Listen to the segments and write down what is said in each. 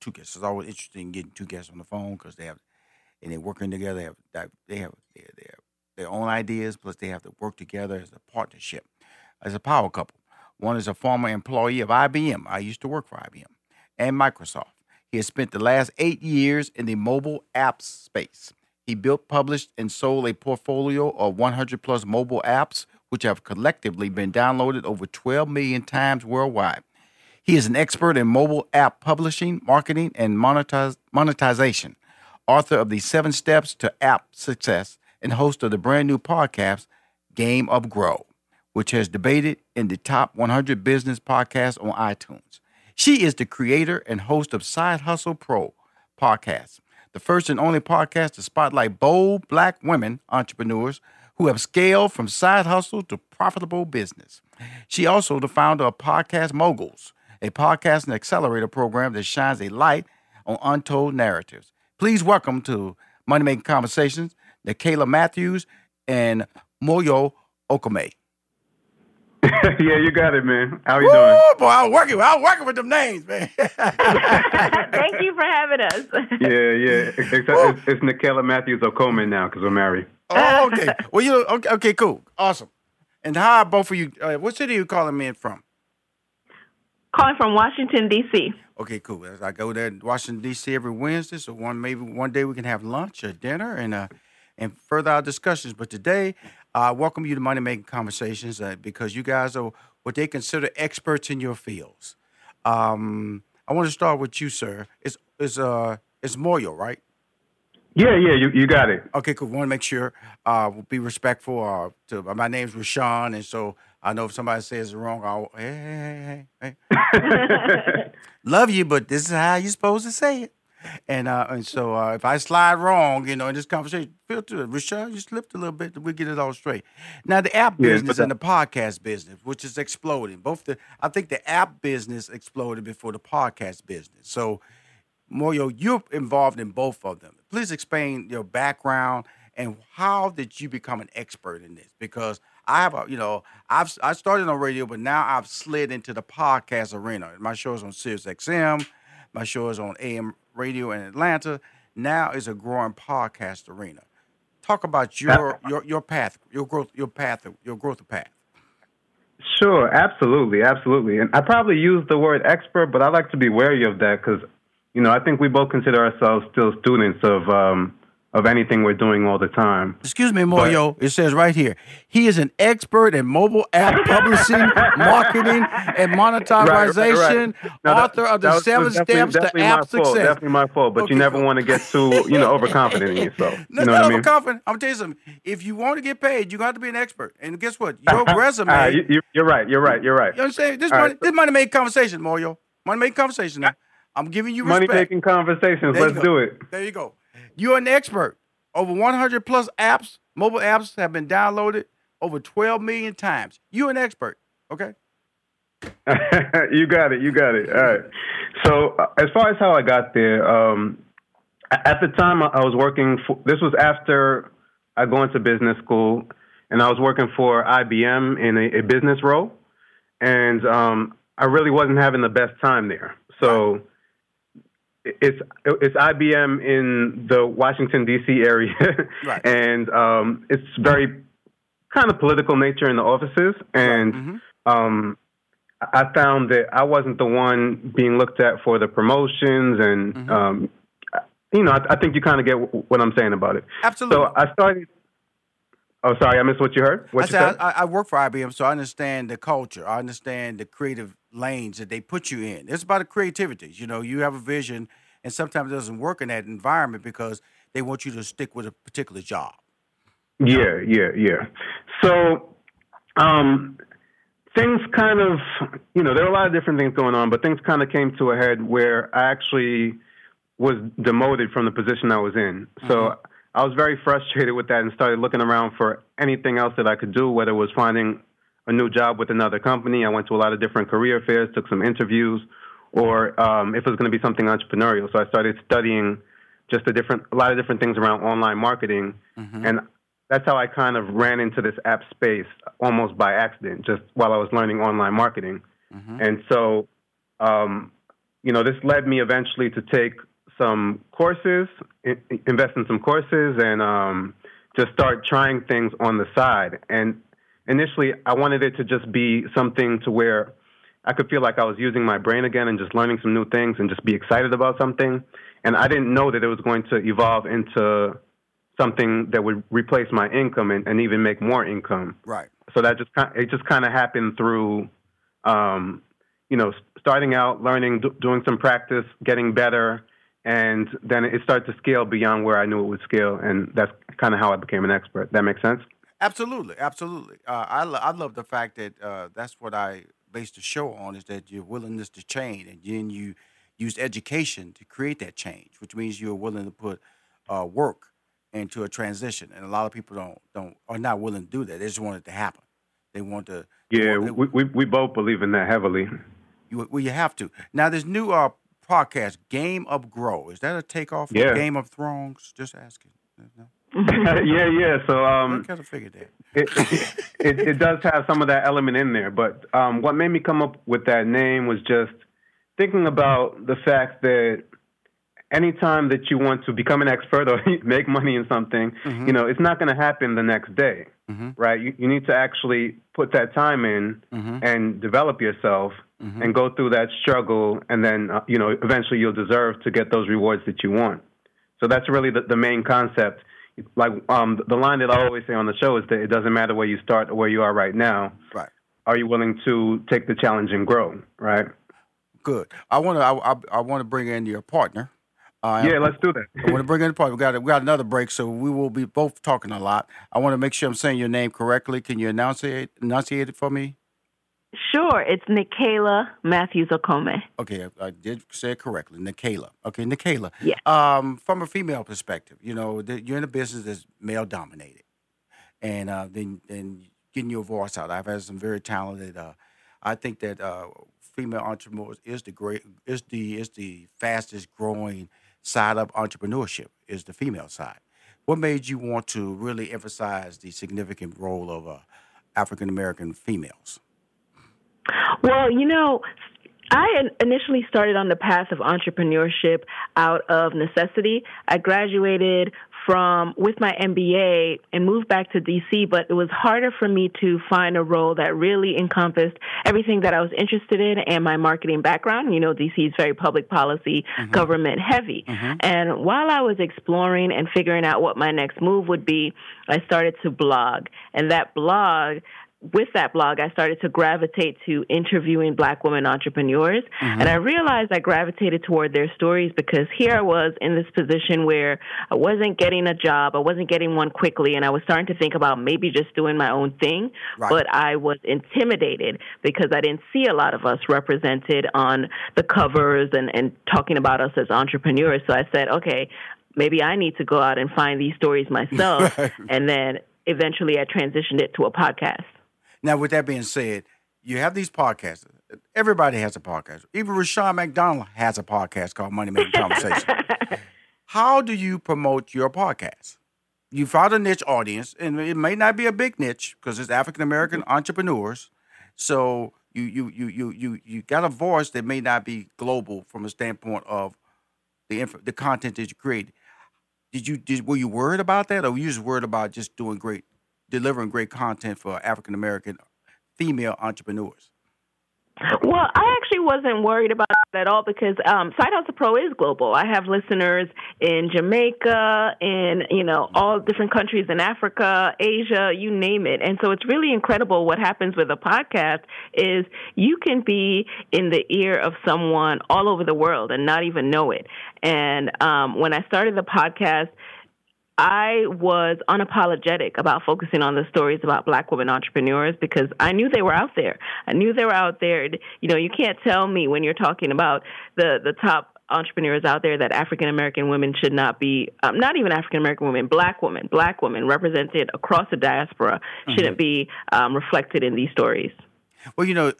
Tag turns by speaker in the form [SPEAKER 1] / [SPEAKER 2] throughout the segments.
[SPEAKER 1] two guests. It's always interesting getting two guests on the phone because they have, and they're working together. They have, they have, they have their own ideas, plus they have to work together as a partnership, as a power couple. One is a former employee of IBM. I used to work for IBM and Microsoft. He has spent the last eight years in the mobile apps space. He built, published, and sold a portfolio of 100 plus mobile apps, which have collectively been downloaded over 12 million times worldwide. He is an expert in mobile app publishing, marketing, and monetize, monetization, author of the Seven Steps to App Success, and host of the brand new podcast, Game of Grow, which has debated in the top 100 business podcasts on iTunes. She is the creator and host of Side Hustle Pro podcast, the first and only podcast to spotlight bold black women entrepreneurs who have scaled from side hustle to profitable business. She also the founder of Podcast Moguls, a podcast and accelerator program that shines a light on untold narratives. Please welcome to Money Making Conversations, Nicaila Matthews and Muoyo Okome.
[SPEAKER 2] yeah, you got it, man. How are you Woo, doing?
[SPEAKER 1] Boy, I was working. I was working with them names, man.
[SPEAKER 3] Thank you for having us.
[SPEAKER 2] yeah, yeah. Except it's, it's Nicaila Matthews Okome now because we're married.
[SPEAKER 1] Oh, okay. Well, you okay? Okay, cool, awesome. And how are both of you? Uh, what city are you calling me in from?
[SPEAKER 3] Calling from Washington D.C.
[SPEAKER 1] Okay, cool. I go there to Washington D.C. every Wednesday, so one maybe one day we can have lunch or dinner and uh and further our discussions. But today, I uh, welcome you to Money Making Conversations uh, because you guys are what they consider experts in your fields. Um, I want to start with you, sir. It's it's uh it's Muoyo, right?
[SPEAKER 2] Yeah, yeah, you, you got it.
[SPEAKER 1] Okay, cool. Want to make sure uh, we'll be respectful. Uh, to my name's Rushion, and so I know if somebody says it wrong, I'll hey hey hey hey. Love you, but this is how you're supposed to say it. And uh, and so uh, if I slide wrong, you know, in this conversation, feel to it. Rashad, you slipped a little bit. We get it all straight. Now the app yeah, business and the podcast business, which is exploding. Both the I think the app business exploded before the podcast business. So Muoyo, you're involved in both of them. Please explain your background and how did you become an expert in this? Because I have a, you know, I've I started on radio, but now I've slid into the podcast arena. My show is on Sirius XM, my show is on AM radio in Atlanta. Now is a growing podcast arena. Talk about your your your path, your growth, your path, your growth path.
[SPEAKER 2] Sure, absolutely, absolutely. And I probably use the word expert, but I like to be wary of that because you know, I think we both consider ourselves still students of um, of anything we're doing all the time.
[SPEAKER 1] Excuse me, Muoyo. But, it says right here, he is an expert in mobile app publishing, marketing, and monetization. Right, right. No, author that, of the Seven Steps to App Success.
[SPEAKER 2] Definitely my fault, but okay, you never want to get too, you know, overconfident in yourself.
[SPEAKER 1] No,
[SPEAKER 2] you know
[SPEAKER 1] not
[SPEAKER 2] what I mean?
[SPEAKER 1] overconfident. I'm gonna tell you something. If you want to get paid, you got to be an expert. And guess what? Your resume.
[SPEAKER 2] Uh, you, are right. You're right. You're right.
[SPEAKER 1] You understand? This money, right. this money made conversation, Muoyo. Money made conversation now. I'm giving you
[SPEAKER 2] respect. Money making conversations. There Let's do it.
[SPEAKER 1] There you go. You're an expert. Over 100 plus apps, mobile apps have been downloaded over 12 million times. You're an expert. Okay.
[SPEAKER 2] you got it. You got it. All right. So uh, as far as how I got there, um, at the time I was working. For, this was after I go into business school, and I was working for IBM in a, a business role, and um, I really wasn't having the best time there. So it's it's IBM in the Washington D.C. area,
[SPEAKER 1] Right.
[SPEAKER 2] and um, it's very kind of political nature in the offices. And
[SPEAKER 1] Mhm.
[SPEAKER 2] um, I found that I wasn't the one being looked at for the promotions, and
[SPEAKER 1] Mhm.
[SPEAKER 2] um, you know, I, I think you kind of get what I'm saying about it.
[SPEAKER 1] Absolutely.
[SPEAKER 2] So I started. Oh, sorry, I missed what you heard. What
[SPEAKER 1] I
[SPEAKER 2] you
[SPEAKER 1] said
[SPEAKER 2] said?
[SPEAKER 1] I, I work for IBM, so I understand the culture. I understand the creative lanes that they put you in. It's about the creativity. You know, you have a vision, and sometimes it doesn't work in that environment because they want you to stick with a particular job.
[SPEAKER 2] Yeah, yeah, yeah. So, um, things kind of, you know, there are a lot of different things going on, but things kind of came to a head where I actually was demoted from the position I was in. So I was very frustrated with that and started looking around for anything else that I could do, whether it was finding a new job with another company. I went to a lot of different career fairs, took some interviews, or um, if it was going to be something entrepreneurial. So I started studying just a different, a lot of different things around online marketing, and that's how I kind of ran into this app space almost by accident, just while I was learning online marketing. And so, um, you know, this led me eventually to take some courses, invest in some courses, and um, just start trying things on the side. And initially, I wanted it to just be something to where I could feel like I was using my brain again and just learning some new things and just be excited about something. And I didn't know that it was going to evolve into something that would replace my income and, and even make more income.
[SPEAKER 1] Right.
[SPEAKER 2] So that just it just kind of happened through, um, you know, starting out, learning, do, doing some practice, getting better, and then it started to scale beyond where I knew it would scale, and that's kind of how I became an expert. That makes sense.
[SPEAKER 1] Absolutely, absolutely. Uh, I lo- I love the fact that uh, that's what I based the show on is that your willingness to change, and then you use education to create that change, which means you're willing to put uh, work into a transition, and a lot of people don't don't are not willing to do that. They just want it to happen. They want to.
[SPEAKER 2] Yeah,
[SPEAKER 1] want-
[SPEAKER 2] we, we we both believe in that heavily.
[SPEAKER 1] you, well, you have to. Now, this new uh, podcast, Game of Grow, is that a takeoff
[SPEAKER 2] Yeah.
[SPEAKER 1] Game of Thrones? Just asking. No?
[SPEAKER 2] yeah, yeah. So
[SPEAKER 1] I
[SPEAKER 2] um,
[SPEAKER 1] kind of figured that.
[SPEAKER 2] it, it, it does have some of that element in there. But um, what made me come up with that name was just thinking about the fact that anytime that you want to become an expert or make money in something, you know, it's not going to happen the next day,
[SPEAKER 1] Mhm.
[SPEAKER 2] right? You, you need to actually put that time in
[SPEAKER 1] Mhm.
[SPEAKER 2] and develop yourself and go through that struggle, and then uh, you know, eventually you'll deserve to get those rewards that you want. So that's really the, the main concept. Like um, the line that I always say on the show is that it doesn't matter where you start or where you are right now.
[SPEAKER 1] Right.
[SPEAKER 2] Are you willing to take the challenge and grow? Right.
[SPEAKER 1] Good. I want to. I, I, I want to bring in your partner. Uh,
[SPEAKER 2] Yeah, let's do that.
[SPEAKER 1] I want to bring in the partner. We got we got another break, so we will be both talking a lot. I want to make sure I'm saying your name correctly. Can you enunciate enunciate it for me?
[SPEAKER 3] Sure, it's Nicaila Matthews Okome.
[SPEAKER 1] Okay, I, I did say it correctly. Nicaila. Okay, Nicaila.
[SPEAKER 3] Yeah.
[SPEAKER 1] Um, from a female perspective, you know, the, you're in a business that's male dominated, and uh, then then getting your voice out. I've had some very talented. Uh, I think that uh, female entrepreneurs is the great is the is the fastest growing side of entrepreneurship is the female side. What made you want to really emphasize the significant role of uh, African American females?
[SPEAKER 3] Well, you know, I initially started on the path of entrepreneurship out of necessity. I graduated from with my MBA and moved back to DC, but it was harder for me to find a role that really encompassed everything that I was interested in and my marketing background. You know, DC is very public policy, mm-hmm. government heavy. Mm-hmm. And while I was exploring and figuring out what my next move would be, I started to blog. And that blog with that blog, I started to gravitate to interviewing black women entrepreneurs. And mm-hmm. I realized I gravitated toward their stories because here I was in this position where I wasn't getting a job, I wasn't getting one quickly, and I was starting to think about maybe just doing my own thing.
[SPEAKER 1] Right.
[SPEAKER 3] But I was intimidated because I didn't see a lot of us represented on the covers and, and talking about us as entrepreneurs. So I said, okay, maybe I need to go out and find these stories myself. And then eventually I transitioned it to a podcast.
[SPEAKER 1] Now, with that being said, you have these podcasts. Everybody has a podcast. Even Rushion McDonald has a podcast called Money Making Conversation. How do you promote your podcast? You found a niche audience, and it may not be a big niche because it's African American mm-hmm. entrepreneurs. So you you you you you you got a voice that may not be global from a standpoint of the inf- the content that you create. Did you did, were you worried about that, or were you just worried about just doing great, delivering great content for African American female entrepreneurs?
[SPEAKER 3] Well, I actually wasn't worried about that at all because um, Side Hustle Pro is global. I have listeners in Jamaica, in you know all different countries in Africa, Asia, you name it. And so it's really incredible what happens with a podcast is you can be in the ear of someone all over the world and not even know it. And um, when I started the podcast, I was unapologetic about focusing on the stories about black women entrepreneurs because I knew they were out there. I knew they were out there. You know, you can't tell me when you're talking about the, the top entrepreneurs out there that African American women should not be, um, not even African American women, black women, black women represented across the diaspora mm-hmm. shouldn't be um, reflected in these stories.
[SPEAKER 1] Well, you know,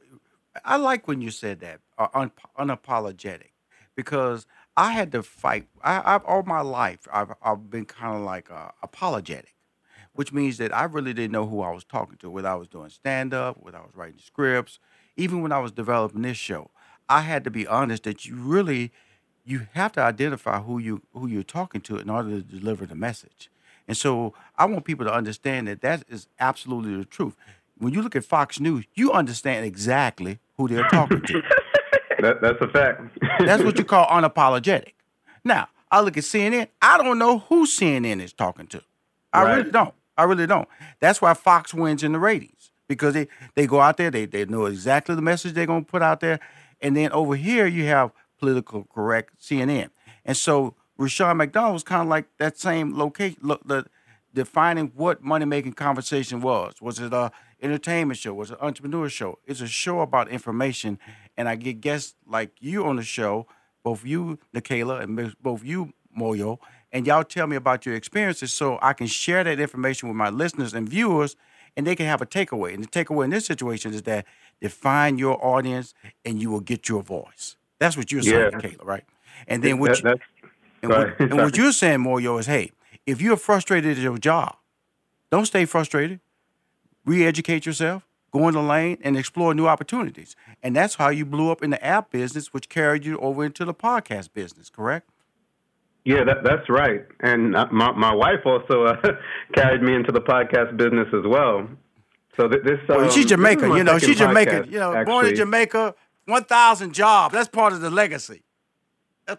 [SPEAKER 1] I like when you said that, uh, un- unapologetic, because – I had to fight. I, I've all my life. I've I've been kind of like uh, apologetic, which means that I really didn't know who I was talking to. Whether I was doing stand up, whether I was writing scripts, even when I was developing this show, I had to be honest that you really you have to identify who you who you're talking to in order to deliver the message. And so I want people to understand that that is absolutely the truth. When you look at Fox News, you understand exactly who they're talking to.
[SPEAKER 2] That, that's a fact.
[SPEAKER 1] that's what you call unapologetic. Now, I look at CNN. I don't know who CNN is talking to. I right. really don't. I really don't. That's why Fox wins in the ratings because they, they go out there, they, they know exactly the message they're going to put out there. And then over here, you have political correct CNN. And so Rushion McDonald was kind of like that same location, look, the, defining what money making conversation was. Was it a entertainment show? Was it an entrepreneur show? It's a show about information, and I get guests like you on the show, both you, Nicaila, and both you, Muoyo, and y'all tell me about your experiences so I can share that information with my listeners and viewers, and they can have a takeaway. And the takeaway in this situation is that define your audience, and you will get your voice. That's what you're saying, yeah. Right? And then what, that, you, and, what and what you're saying, Muoyo, is hey if you're frustrated at your job, don't stay frustrated. Re-educate yourself, go in the lane, and explore new opportunities. And that's how you blew up in the app business, which carried you over into the podcast business. Correct?
[SPEAKER 2] Yeah, that, that's right. And uh, my my wife also uh, carried me into the podcast business as well. So th- this, um,
[SPEAKER 1] well, she's Jamaican. You know, she's Jamaican. You know, actually. born in Jamaica, one thousand jobs. That's part of the legacy.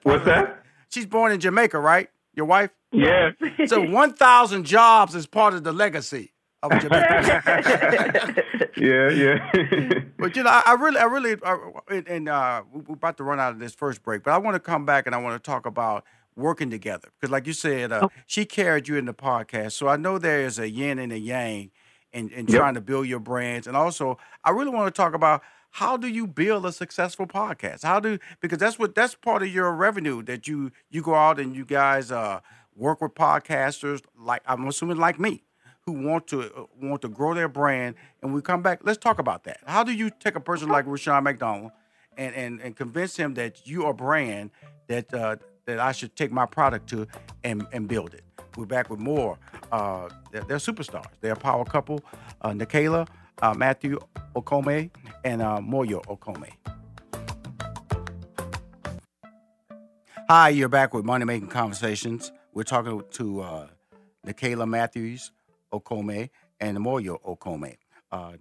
[SPEAKER 2] What's that?
[SPEAKER 1] She's born in Jamaica, right? Your wife?
[SPEAKER 2] Yeah.
[SPEAKER 1] so 1,000 jobs is part of the legacy of
[SPEAKER 2] Jamaica. yeah, yeah.
[SPEAKER 1] but you know, I, I really, I really, uh, and uh, we're about to run out of this first break, but I want to come back and I want to talk about working together because, like you said, uh, oh. she carried you in the podcast, so I know there is a yin and a yang in, in yep. trying to build your brands, and also I really want to talk about how do you build a successful podcast? How do because that's what that's part of your revenue that you you go out and you guys uh, work with podcasters like I'm assuming like me who want to uh, want to grow their brand and we come back let's talk about that. How do you take a person like Rushion McDonald and and and convince him that you are a brand that uh, that I should take my product to and and build it? We're back with more. Uh, they're, they're superstars. They're a power couple. Uh, Nicaila uh, Matthew Okome and uh, Muoyo Okome. Hi, you're back with Money Making Conversations. We're talking to uh, Nicaila Matthews Okome and Muoyo Okome, uh,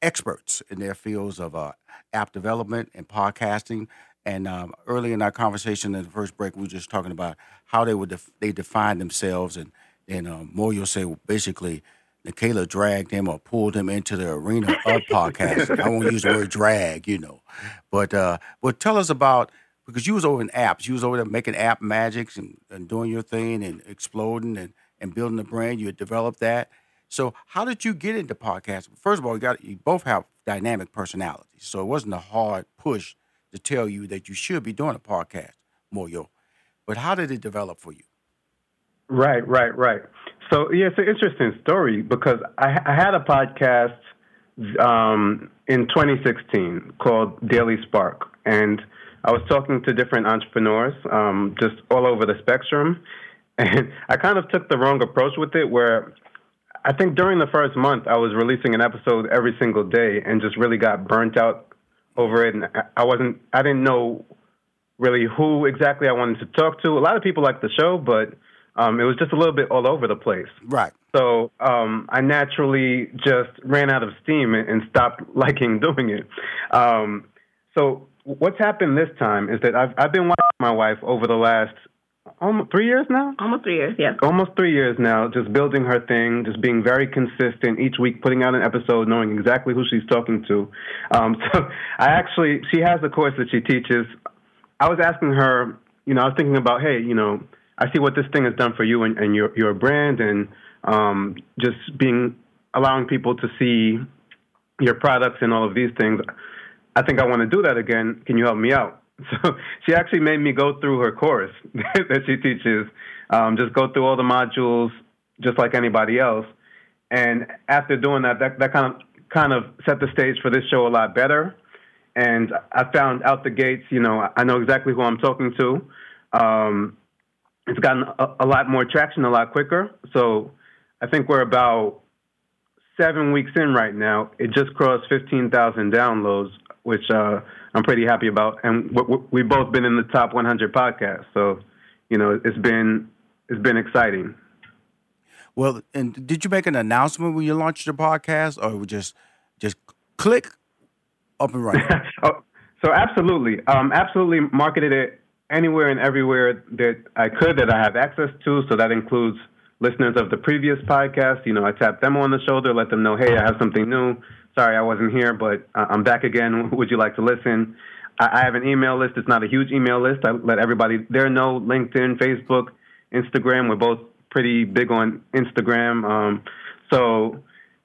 [SPEAKER 1] experts in their fields of uh, app development and podcasting. And um, early in our conversation in the first break, we were just talking about how they would def- they define themselves, and and um, Muoyo say well, basically Nicaila dragged him or pulled him into the arena of podcasting. I won't use the word drag, you know. But uh but tell us about because you was over in apps. You was over there making app magics and, and doing your thing and exploding and, and building a brand. You had developed that. So how did you get into podcasting? First of all, you got you both have dynamic personalities. So it wasn't a hard push to tell you that you should be doing a podcast, Muoyo. But how did it develop for you?
[SPEAKER 2] Right, right, right. So yeah, it's an interesting story because I, I had a podcast um, in 2016 called Daily Spark, and I was talking to different entrepreneurs um, just all over the spectrum, and I kind of took the wrong approach with it, where I think during the first month I was releasing an episode every single day, and just really got burnt out over it, and I wasn't, I didn't know really who exactly I wanted to talk to. A lot of people liked the show, but um, it was just a little bit all over the place.
[SPEAKER 1] Right.
[SPEAKER 2] So um, I naturally just ran out of steam and, and stopped liking doing it. Um, so what's happened this time is that I've I've been watching my wife over the last almost three years now.
[SPEAKER 3] Almost three years, yeah.
[SPEAKER 2] Almost three years now, just building her thing, just being very consistent each week, putting out an episode, knowing exactly who she's talking to. Um, so I actually, she has a course that she teaches. I was asking her, you know, I was thinking about, hey, you know, I see what this thing has done for you and, and your your brand, and um, just being allowing people to see your products and all of these things. I think I want to do that again. Can you help me out? So she actually made me go through her course that she teaches, um, just go through all the modules, just like anybody else. And after doing that, that, that kind of kind of set the stage for this show a lot better. And I found out the gates, you know, I know exactly who I'm talking to. Um, it's gotten a, a lot more traction a lot quicker. So I think we're about seven weeks in right now. It just crossed 15,000 downloads, which uh, I'm pretty happy about. And we've both been in the top 100 podcasts. So, you know, it's been it's been exciting.
[SPEAKER 1] Well, and did you make an announcement when you launched your podcast, or just just click up and running?
[SPEAKER 2] oh, so absolutely, um, absolutely marketed it anywhere and everywhere that I could that I have access to. So that includes listeners of the previous podcast. You know, I tap them on the shoulder, let them know, hey, I have something new. Sorry, I wasn't here, but I'm back again. Would you like to listen? I have an email list. It's not a huge email list. I let everybody there know LinkedIn, Facebook, Instagram. We're both pretty big on Instagram. Um, so,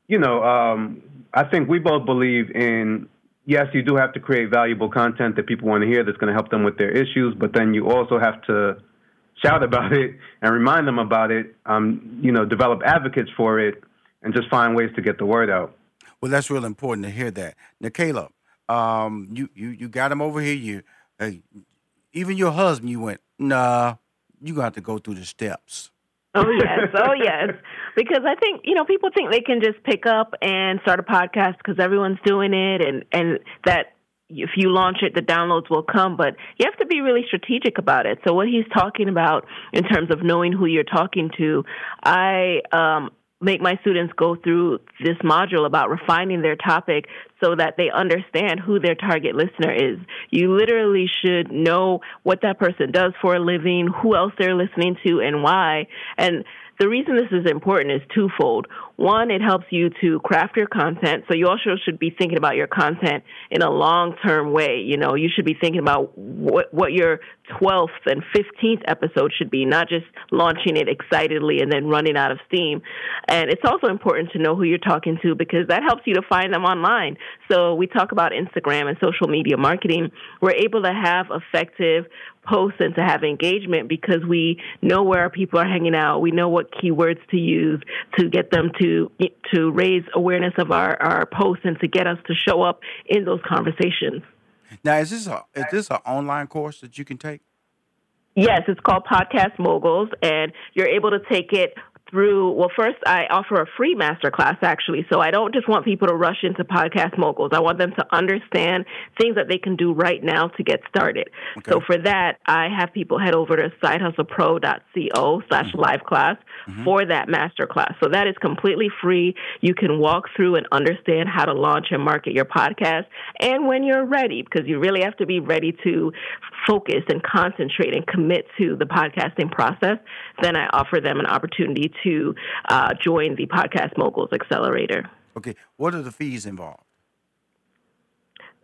[SPEAKER 2] you know, um, I think we both believe in yes, you do have to create valuable content that people want to hear that's going to help them with their issues, but then you also have to shout about it and remind them about it. Um, you know, develop advocates for it, and just find ways to get the word out.
[SPEAKER 1] Well, that's really important to hear that. Now, Caleb, um, you, you, you got him over here. You, uh, even your husband, you went, nah, you got to go through the steps.
[SPEAKER 3] Oh yes, oh yes. Because I think you know people think they can just pick up and start a podcast because everyone's doing it, and and that if you launch it, the downloads will come. But you have to be really strategic about it. So what he's talking about in terms of knowing who you're talking to, I um, make my students go through this module about refining their topic so that they understand who their target listener is. You literally should know what that person does for a living, who else they're listening to, and why. And the reason this is important is twofold. One, it helps you to craft your content. So you also should be thinking about your content in a long term way. You know, you should be thinking about what, what your 12th and 15th episode should be, not just launching it excitedly and then running out of steam. And it's also important to know who you're talking to because that helps you to find them online. So we talk about Instagram and social media marketing. We're able to have effective posts and to have engagement because we know where our people are hanging out. We know what keywords to use to get them to to raise awareness of our, our posts and to get us to show up in those conversations.
[SPEAKER 1] Now, is this a is this an online course that you can take?
[SPEAKER 3] Yes, it's called Podcast Moguls, and you're able to take it through well first i offer a free master class actually so i don't just want people to rush into podcast moguls i want them to understand things that they can do right now to get started okay. so for that i have people head over to sidehustlepro.co slash mm-hmm. live class mm-hmm. for that master class so that is completely free you can walk through and understand how to launch and market your podcast and when you're ready because you really have to be ready to focus and concentrate and commit to the podcasting process then i offer them an opportunity to uh, join the Podcast Moguls Accelerator.
[SPEAKER 1] Okay, what are the fees involved?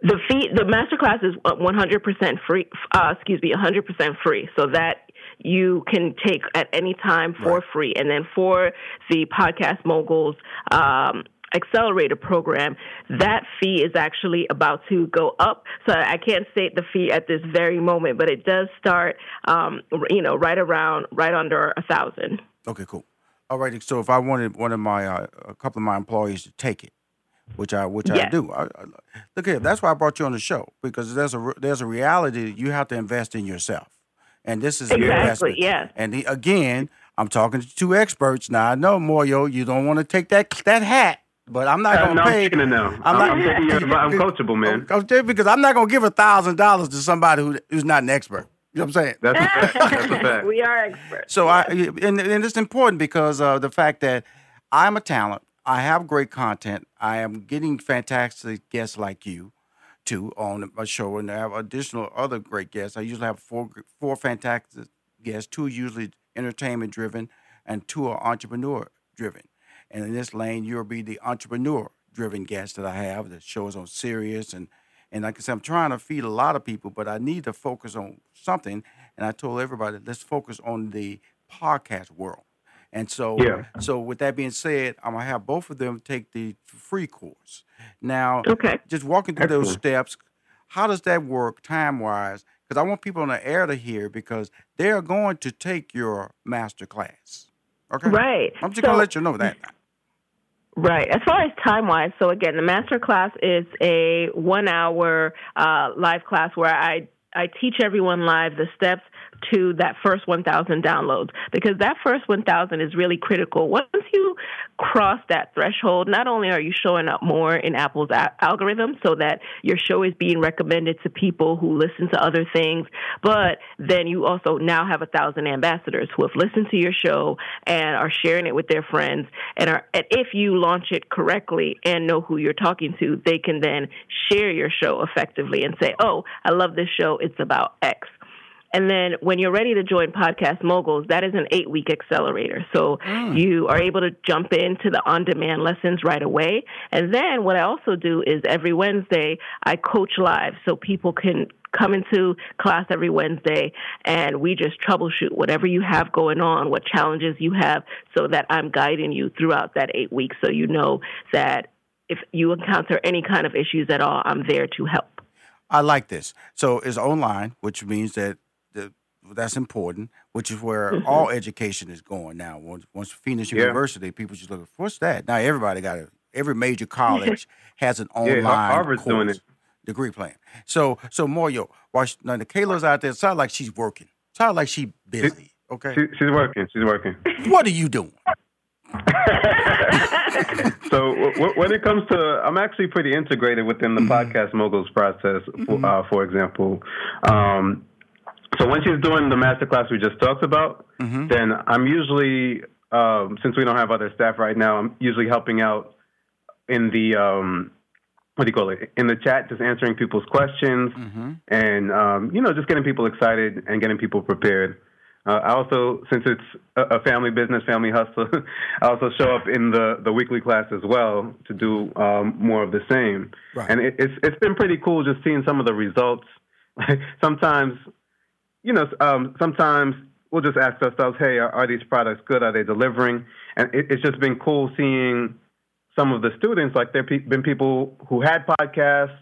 [SPEAKER 3] The fee, the masterclass is 100% free. Uh, excuse me, 100% free. So that you can take at any time for right. free. And then for the Podcast Moguls um, accelerator program, that fee is actually about to go up. So I can't state the fee at this very moment, but it does start, um, you know, right around, right under a thousand.
[SPEAKER 1] Okay, cool. Alrighty, so if I wanted one of my uh, a couple of my employees to take it, which I which yes. I do, I, I, look here. That's why I brought you on the show because there's a there's a reality that you have to invest in yourself, and this is
[SPEAKER 3] exactly
[SPEAKER 1] investment.
[SPEAKER 3] yes.
[SPEAKER 1] And the, again, I'm talking to two experts now. I know Muoyo, you don't want to take that that hat But I'm not
[SPEAKER 2] Uh,
[SPEAKER 1] gonna
[SPEAKER 2] no,
[SPEAKER 1] pay.
[SPEAKER 2] I'm taking it now.
[SPEAKER 1] I'm
[SPEAKER 2] I'm,
[SPEAKER 1] not-
[SPEAKER 2] I'm taking. I'm coachable, man.
[SPEAKER 1] I'm because I'm not gonna give a thousand dollars to somebody who, who's not an expert. You know what I'm saying?
[SPEAKER 2] That's a fact. That's a fact.
[SPEAKER 3] we are experts.
[SPEAKER 1] So I and, and it's important because of the fact that I'm a talent. I have great content. I am getting fantastic guests like you, too, on my show, and I have additional other great guests. I usually have four four fantastic guests. Two are usually entertainment driven, and two are entrepreneur driven. And in this lane, you'll be the entrepreneur driven guest that I have. The show is on Sirius and and like I said, I'm trying to feed a lot of people, but I need to focus on something. And I told everybody, let's focus on the podcast world. And so,
[SPEAKER 2] Yeah.
[SPEAKER 1] so with that being said, I'm gonna have both of them take the free course. Now,
[SPEAKER 3] Okay.
[SPEAKER 1] just walking through those steps, how does that work time wise? Because I want people on the air to hear because they are going to take your master class. Okay,
[SPEAKER 3] Right.
[SPEAKER 1] I'm just
[SPEAKER 3] So-
[SPEAKER 1] gonna let you know that.
[SPEAKER 3] Right. As far as time wise, so again, the master class is a one hour uh, live class where I, I teach everyone live the steps to that first 1,000 downloads because that first 1,000 is really critical. Once you cross that threshold, not only are you showing up more in Apple's algorithm so that your show is being recommended to people who listen to other things, but then you also now have a thousand ambassadors who have listened to your show and are sharing it with their friends. And, are, and if you launch it correctly and know who you're talking to, they can then share your show effectively and say, oh, I love this show. It's about X. And then when you're ready to join Podcast Moguls, that is an eight week accelerator. So hmm. you are able to jump into the on demand lessons right away. And then what I also do is every Wednesday, I coach live so people can come into class every Wednesday and we just troubleshoot whatever you have going on, what challenges you have, so that I'm guiding you throughout that eight weeks so you know that if you encounter any kind of issues at all, I'm there to help.
[SPEAKER 1] I like this. So it's online, which means that that's important, which is where
[SPEAKER 3] Mm-hmm.
[SPEAKER 1] all education is going now. Once, once Phoenix
[SPEAKER 2] Yeah.
[SPEAKER 1] University, people just look, what's that? Now everybody got it. Every major college has an online
[SPEAKER 2] Har- Harvard's doing it.
[SPEAKER 1] degree plan. So, so Muoyo, while she, now Kayla's out there, it sounds like she's working. Sounds like she's busy. Okay,
[SPEAKER 2] She, she's working. She's working.
[SPEAKER 1] what are you doing?
[SPEAKER 2] so w- w- when it comes to, I'm actually pretty integrated within the podcast moguls process. For, uh, for example, um, so when she's doing the masterclass we just talked about, then I'm usually, um, since we don't have other staff right now, I'm usually helping out in the um, what do you call it in the chat, just answering people's questions and um, you know just getting people excited and getting people prepared. Uh, I also, since it's a, a family business, family hustle, I also show up in the, the weekly class as well to do um, more of the same.
[SPEAKER 1] Right.
[SPEAKER 2] And it, it's it's been pretty cool just seeing some of the results. sometimes, you know, um, sometimes we'll just ask ourselves, "Hey, are, are these products good? Are they delivering?" And it, it's just been cool seeing some of the students. Like there've been people who had podcasts,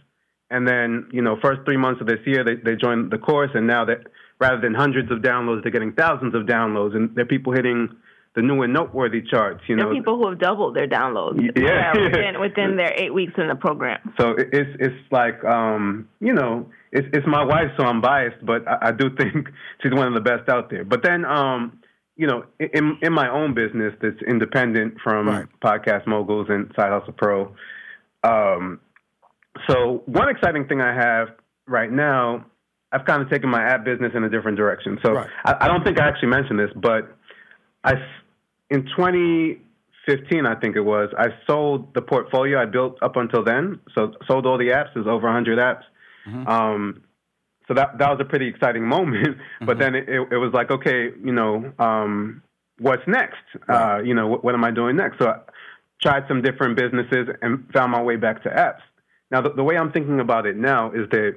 [SPEAKER 2] and then you know, first three months of this year, they they joined the course, and now that rather than hundreds of downloads, they're getting thousands of downloads, and there are people hitting the new and noteworthy charts. You
[SPEAKER 3] There
[SPEAKER 2] know,
[SPEAKER 3] are people who have doubled their downloads
[SPEAKER 2] Yeah.
[SPEAKER 3] within, within their eight weeks in the program.
[SPEAKER 2] So it- it's it's like um, you know it's it's my wife, so I'm biased, but I, I do think she's one of the best out there. But then um, you know in in my own business that's independent from
[SPEAKER 1] Right.
[SPEAKER 2] Podcast Moguls and Side Hustle Pro. Um, so one exciting thing I have right now, I've kind of taken my app business in a different direction. So
[SPEAKER 1] Right.
[SPEAKER 2] I, I don't think I actually mentioned this, but I in 2015, I think it was, I sold the portfolio I built up until then. So sold all the apps. There's over 100 apps. Um, so that that was a pretty exciting moment. But then it, it, it was like, okay, you know, um, what's next? Uh, you know, what, what am I doing next? So I tried some different businesses and found my way back to apps. Now, the, the way I'm thinking about it now is that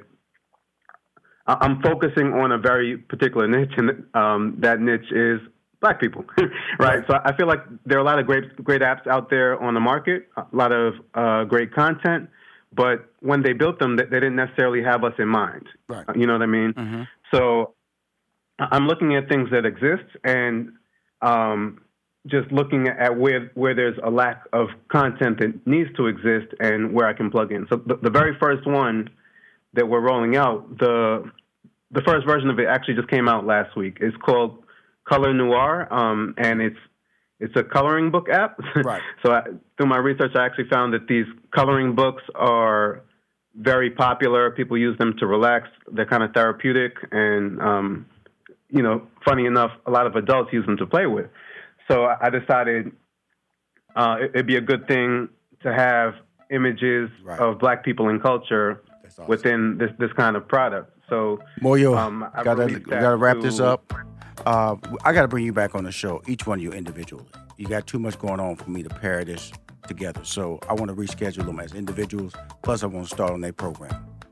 [SPEAKER 2] I'm focusing on a very particular niche, and um, that niche is black people, right? So I feel like there are a lot of great great apps out there on the market, a lot of uh, great content, but when they built them, they they didn't necessarily have us in mind.
[SPEAKER 1] Right.
[SPEAKER 2] You know what I mean? So I- I'm looking at things that exist and um, just looking at where where there's a lack of content that needs to exist and where I can plug in. So the, the very first one that we're rolling out, the the first version of it actually just came out last week. It's called Color Noir, um, and it's it's a coloring book app.
[SPEAKER 1] Right.
[SPEAKER 2] so I, through my research, I actually found that these coloring books are very popular. People use them to relax. They're kind of therapeutic, and um, you know, funny enough, a lot of adults use them to play with. So I decided uh, it'd be a good thing to have images
[SPEAKER 1] Right.
[SPEAKER 2] of Black people in culture
[SPEAKER 1] awesome.
[SPEAKER 2] within this this kind of product. So
[SPEAKER 1] Muoyo,
[SPEAKER 2] um, I
[SPEAKER 1] gotta gotta wrap this
[SPEAKER 2] to-
[SPEAKER 1] up. Uh, I gotta bring you back on the show, each one of you individually. You got too much going on for me to pair this together, so I want to reschedule them as individuals. Plus, I want to start on their program.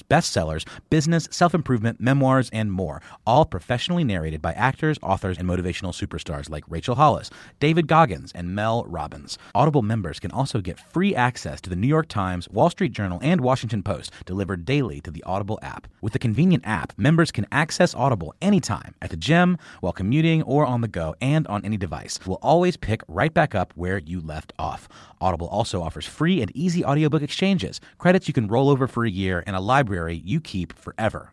[SPEAKER 4] bestsellers, business, self improvement, memoirs, and more, all professionally narrated by actors, authors, and motivational superstars like Rachel Hollis, David Goggins, and Mel Robbins. Audible members can also get free access to the New York Times, Wall Street Journal, and Washington Post delivered daily to the Audible app. With the convenient app, members can access Audible anytime at the gym, while commuting, or on the go, and on any device. We'll always pick right back up where you left off. Audible also offers free and easy audiobook exchanges, credits you can roll over for a year, and a library you keep forever